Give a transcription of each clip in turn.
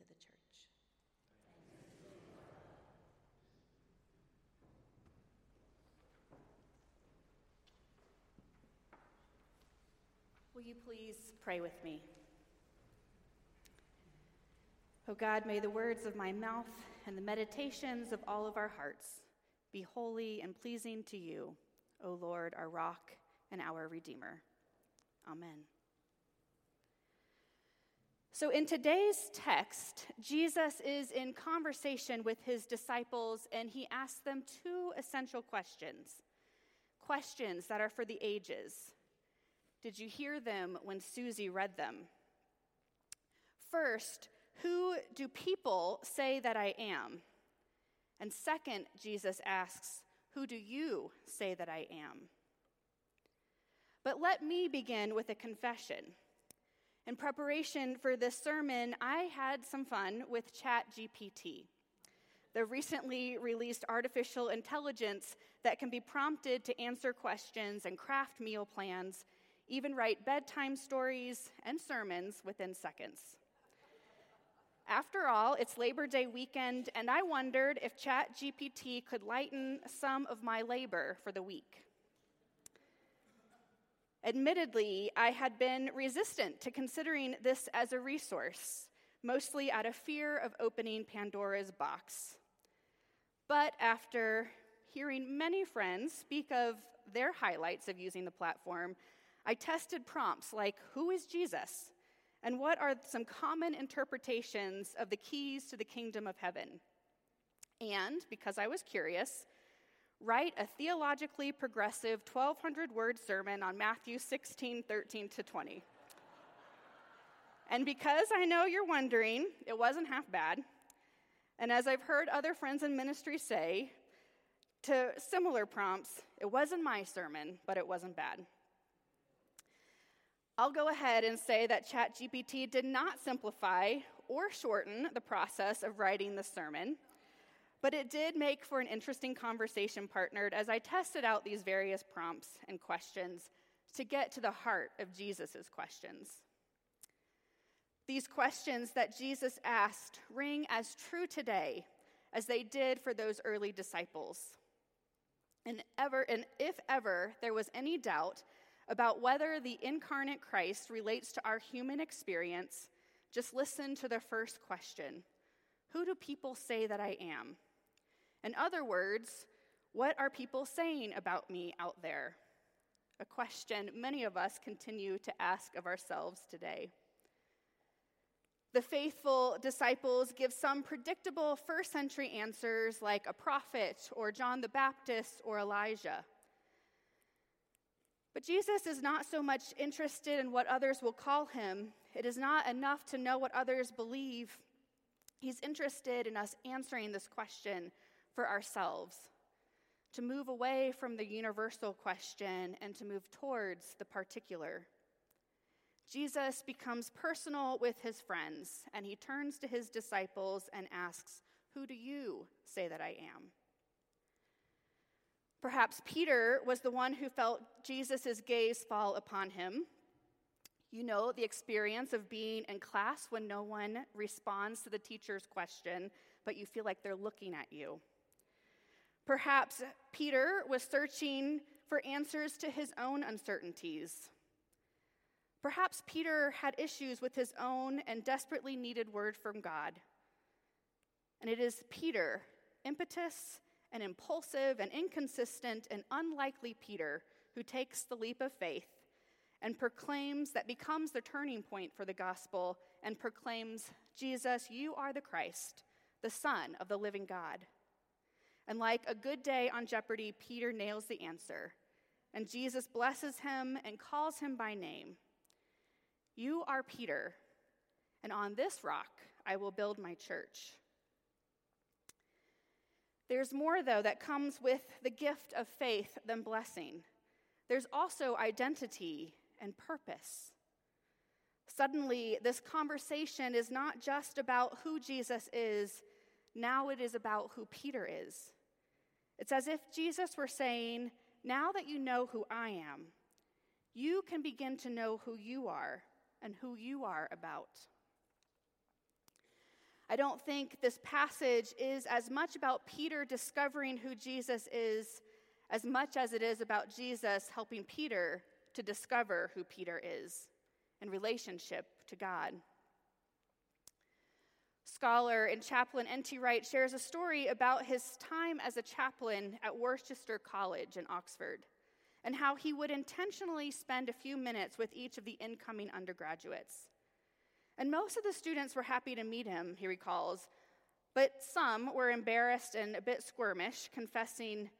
to the church. Will you please pray with me? O God, may the words of my mouth and the meditations of all of our hearts be holy and pleasing to you, O Lord, our rock and our Redeemer. Amen. So, in today's text, Jesus is in conversation with his disciples and he asks them two essential questions questions that are for the ages. Did you hear them when Susie read them? First, who do people say that I am? And second, Jesus asks, Who do you say that I am? But let me begin with a confession. In preparation for this sermon, I had some fun with ChatGPT, the recently released artificial intelligence that can be prompted to answer questions and craft meal plans, even write bedtime stories and sermons within seconds. After all, it's Labor Day weekend, and I wondered if ChatGPT could lighten some of my labor for the week. Admittedly, I had been resistant to considering this as a resource, mostly out of fear of opening Pandora's box. But after hearing many friends speak of their highlights of using the platform, I tested prompts like Who is Jesus? And what are some common interpretations of the keys to the kingdom of heaven? And because I was curious, write a theologically progressive 1,200 word sermon on Matthew 16, 13 to 20. and because I know you're wondering, it wasn't half bad. And as I've heard other friends in ministry say to similar prompts, it wasn't my sermon, but it wasn't bad. I'll go ahead and say that ChatGPT did not simplify or shorten the process of writing the sermon, but it did make for an interesting conversation partnered as I tested out these various prompts and questions to get to the heart of Jesus' questions. These questions that Jesus asked ring as true today as they did for those early disciples. And, ever, and if ever there was any doubt about whether the incarnate Christ relates to our human experience, just listen to the first question Who do people say that I am? In other words, what are people saying about me out there? A question many of us continue to ask of ourselves today. The faithful disciples give some predictable first century answers like a prophet or John the Baptist or Elijah. But Jesus is not so much interested in what others will call him. It is not enough to know what others believe. He's interested in us answering this question for ourselves, to move away from the universal question and to move towards the particular. Jesus becomes personal with his friends, and he turns to his disciples and asks, Who do you say that I am? Perhaps Peter was the one who felt Jesus' gaze fall upon him. You know the experience of being in class when no one responds to the teacher's question, but you feel like they're looking at you. Perhaps Peter was searching for answers to his own uncertainties. Perhaps Peter had issues with his own and desperately needed word from God. And it is Peter, impetus and impulsive and inconsistent and unlikely Peter who takes the leap of faith and proclaims that becomes the turning point for the gospel and proclaims, Jesus, you are the Christ, the Son of the living God. And like a good day on Jeopardy, Peter nails the answer. And Jesus blesses him and calls him by name. You are Peter, and on this rock I will build my church there's more, though, that comes with the gift of faith than blessing. There's also identity and purpose. Suddenly, this conversation is not just about who Jesus is, now it is about who Peter is. It's as if Jesus were saying, Now that you know who I am, you can begin to know who you are and who you are about. I don't think this passage is as much about Peter discovering who Jesus is as much as it is about Jesus helping Peter to discover who Peter is in relationship to God. Scholar and chaplain N.T. Wright shares a story about his time as a chaplain at Worcester College in Oxford and how he would intentionally spend a few minutes with each of the incoming undergraduates. And most of the students were happy to meet him, he recalls, but some were embarrassed and a bit squirmish, confessing,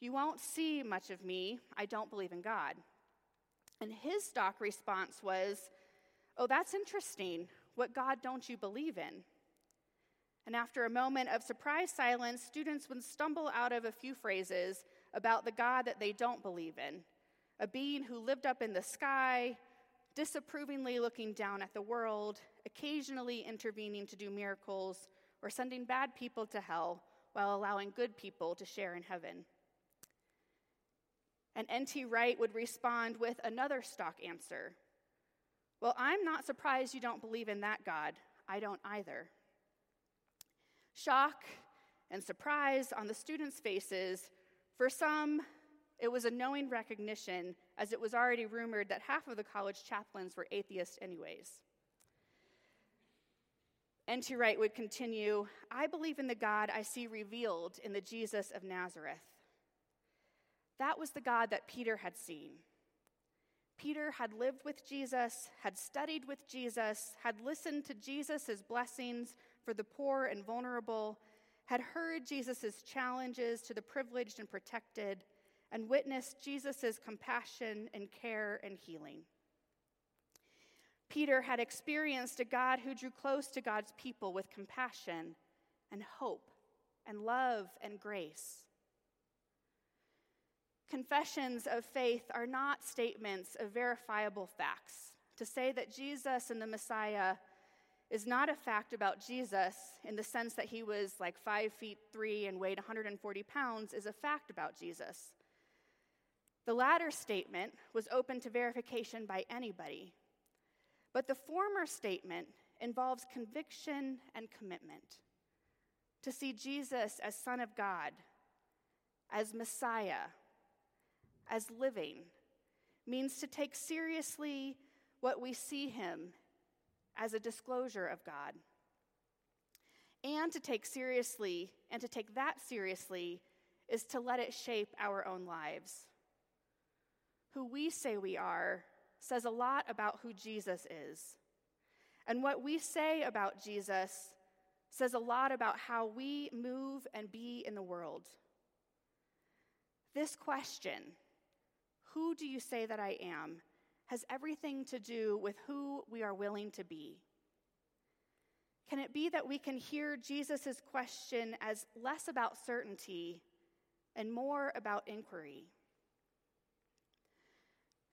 You won't see much of me. I don't believe in God. And his stock response was, Oh, that's interesting. What God don't you believe in? And after a moment of surprised silence, students would stumble out of a few phrases about the God that they don't believe in a being who lived up in the sky, disapprovingly looking down at the world, occasionally intervening to do miracles, or sending bad people to hell while allowing good people to share in heaven. And N.T. Wright would respond with another stock answer Well, I'm not surprised you don't believe in that God. I don't either. Shock and surprise on the students' faces. For some, it was a knowing recognition, as it was already rumored that half of the college chaplains were atheists, anyways. N.T. Wright would continue I believe in the God I see revealed in the Jesus of Nazareth. That was the God that Peter had seen. Peter had lived with Jesus, had studied with Jesus, had listened to Jesus' blessings for the poor and vulnerable, had heard Jesus' challenges to the privileged and protected and witnessed Jesus' compassion and care and healing. Peter had experienced a God who drew close to God's people with compassion and hope and love and grace. Confessions of faith are not statements of verifiable facts. To say that Jesus and the Messiah is not a fact about Jesus in the sense that he was like five feet three and weighed 140 pounds is a fact about Jesus. The latter statement was open to verification by anybody, but the former statement involves conviction and commitment. To see Jesus as Son of God, as Messiah, as living, means to take seriously what we see him as a disclosure of God. And to take seriously, and to take that seriously, is to let it shape our own lives who we say we are says a lot about who Jesus is. And what we say about Jesus says a lot about how we move and be in the world. This question, who do you say that I am, has everything to do with who we are willing to be. Can it be that we can hear Jesus' question as less about certainty and more about inquiry?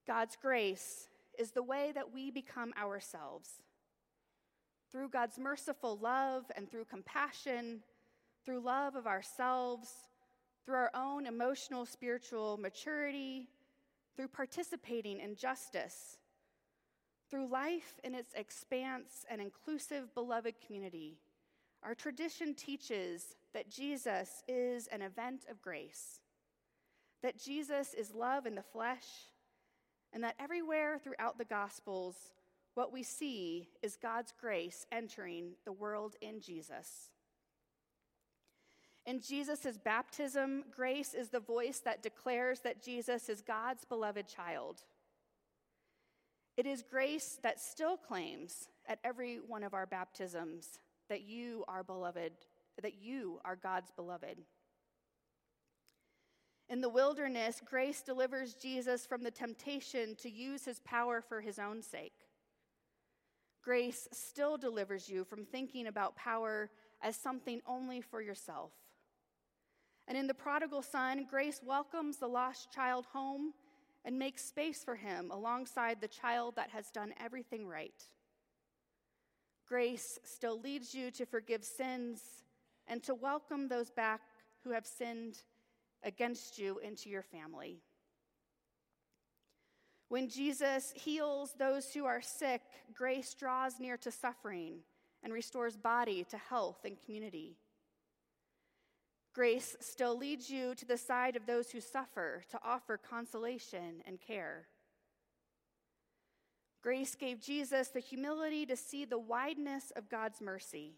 God's grace is the way that we become ourselves. Through God's merciful love and through compassion, through love of ourselves, through our own emotional, spiritual maturity, through participating in justice, through life in its expanse and inclusive, beloved community. Our tradition teaches that Jesus is an event of grace, that Jesus is love in the flesh and that everywhere throughout the Gospels, what we see is God's grace entering the world in Jesus. In Jesus' baptism, grace is the voice that declares that Jesus is God's beloved child. It is grace that still claims at every one of our baptisms that you are beloved, that you are God's beloved. In the wilderness, grace delivers Jesus from the temptation to use his power for his own sake. Grace still delivers you from thinking about power as something only for yourself. And in the prodigal son, grace welcomes the lost child home and makes space for him alongside the child that has done everything right. Grace still leads you to forgive sins and to welcome those back who have sinned against you into your family. When Jesus heals those who are sick, grace draws near to suffering and restores body to health and community. Grace still leads you to the side of those who suffer to offer consolation and care. Grace gave Jesus the humility to see the wideness of God's mercy.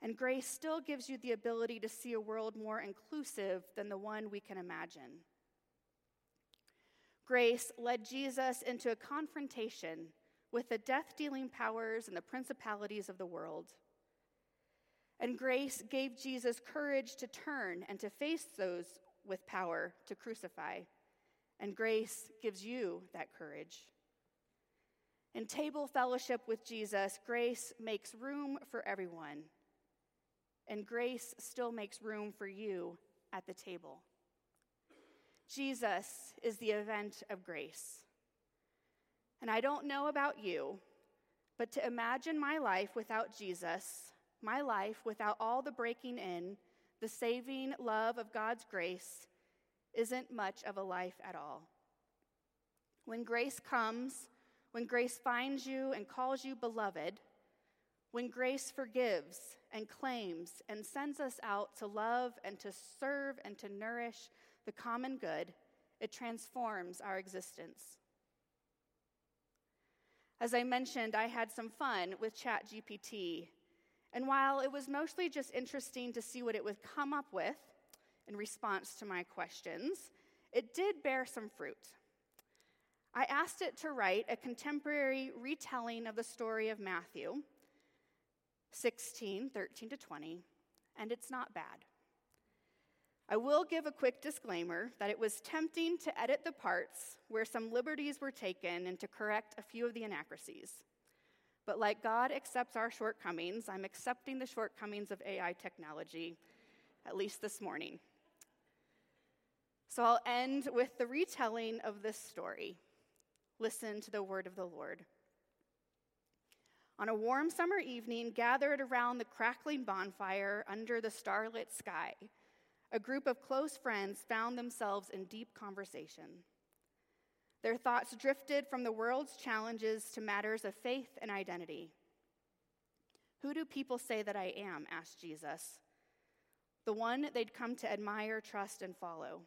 And grace still gives you the ability to see a world more inclusive than the one we can imagine. Grace led Jesus into a confrontation with the death dealing powers and the principalities of the world. And grace gave Jesus courage to turn and to face those with power to crucify. And grace gives you that courage. In table fellowship with Jesus, grace makes room for everyone. And grace still makes room for you at the table. Jesus is the event of grace. And I don't know about you, but to imagine my life without Jesus my life without all the breaking in, the saving love of God's grace, isn't much of a life at all. When grace comes, when grace finds you and calls you beloved, when grace forgives and claims and sends us out to love and to serve and to nourish the common good, it transforms our existence. As I mentioned, I had some fun with ChatGPT and while it was mostly just interesting to see what it would come up with in response to my questions, it did bear some fruit. I asked it to write a contemporary retelling of the story of Matthew 16, 13 to 20, and it's not bad. I will give a quick disclaimer that it was tempting to edit the parts where some liberties were taken and to correct a few of the inaccuracies. But like God accepts our shortcomings, I'm accepting the shortcomings of AI technology, at least this morning. So I'll end with the retelling of this story. Listen to the word of the Lord. On a warm summer evening, gathered around the crackling bonfire under the starlit sky, a group of close friends found themselves in deep conversation. Their thoughts drifted from the world's challenges to matters of faith and identity. Who do people say that I am? asked Jesus. The one they'd come to admire, trust, and follow.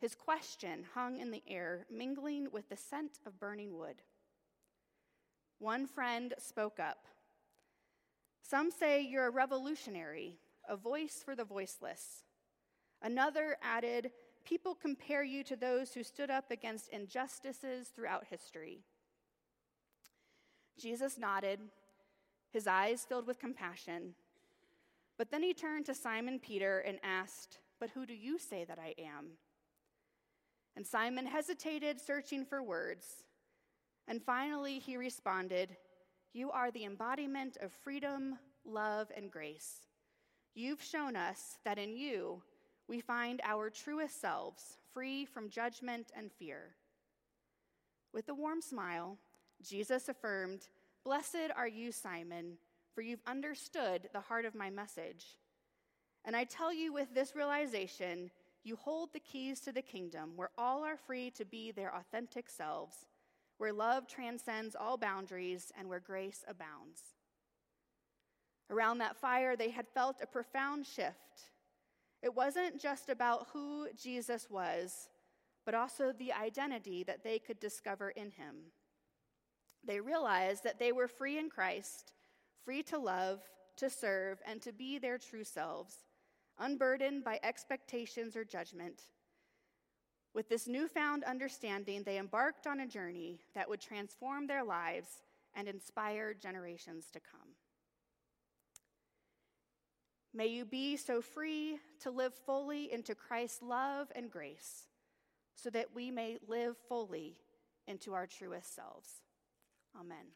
His question hung in the air, mingling with the scent of burning wood. One friend spoke up. Some say you're a revolutionary, a voice for the voiceless. Another added, people compare you to those who stood up against injustices throughout history. Jesus nodded, his eyes filled with compassion. But then he turned to Simon Peter and asked, But who do you say that I am? And Simon hesitated, searching for words. And finally he responded, You are the embodiment of freedom, love, and grace. You've shown us that in you, we find our truest selves, free from judgment and fear. With a warm smile, Jesus affirmed, Blessed are you, Simon, for you've understood the heart of my message. And I tell you with this realization, you hold the keys to the kingdom where all are free to be their authentic selves, where love transcends all boundaries, and where grace abounds. Around that fire, they had felt a profound shift it wasn't just about who Jesus was, but also the identity that they could discover in him. They realized that they were free in Christ, free to love, to serve, and to be their true selves, unburdened by expectations or judgment. With this newfound understanding, they embarked on a journey that would transform their lives and inspire generations to come. May you be so free to live fully into Christ's love and grace, so that we may live fully into our truest selves. Amen.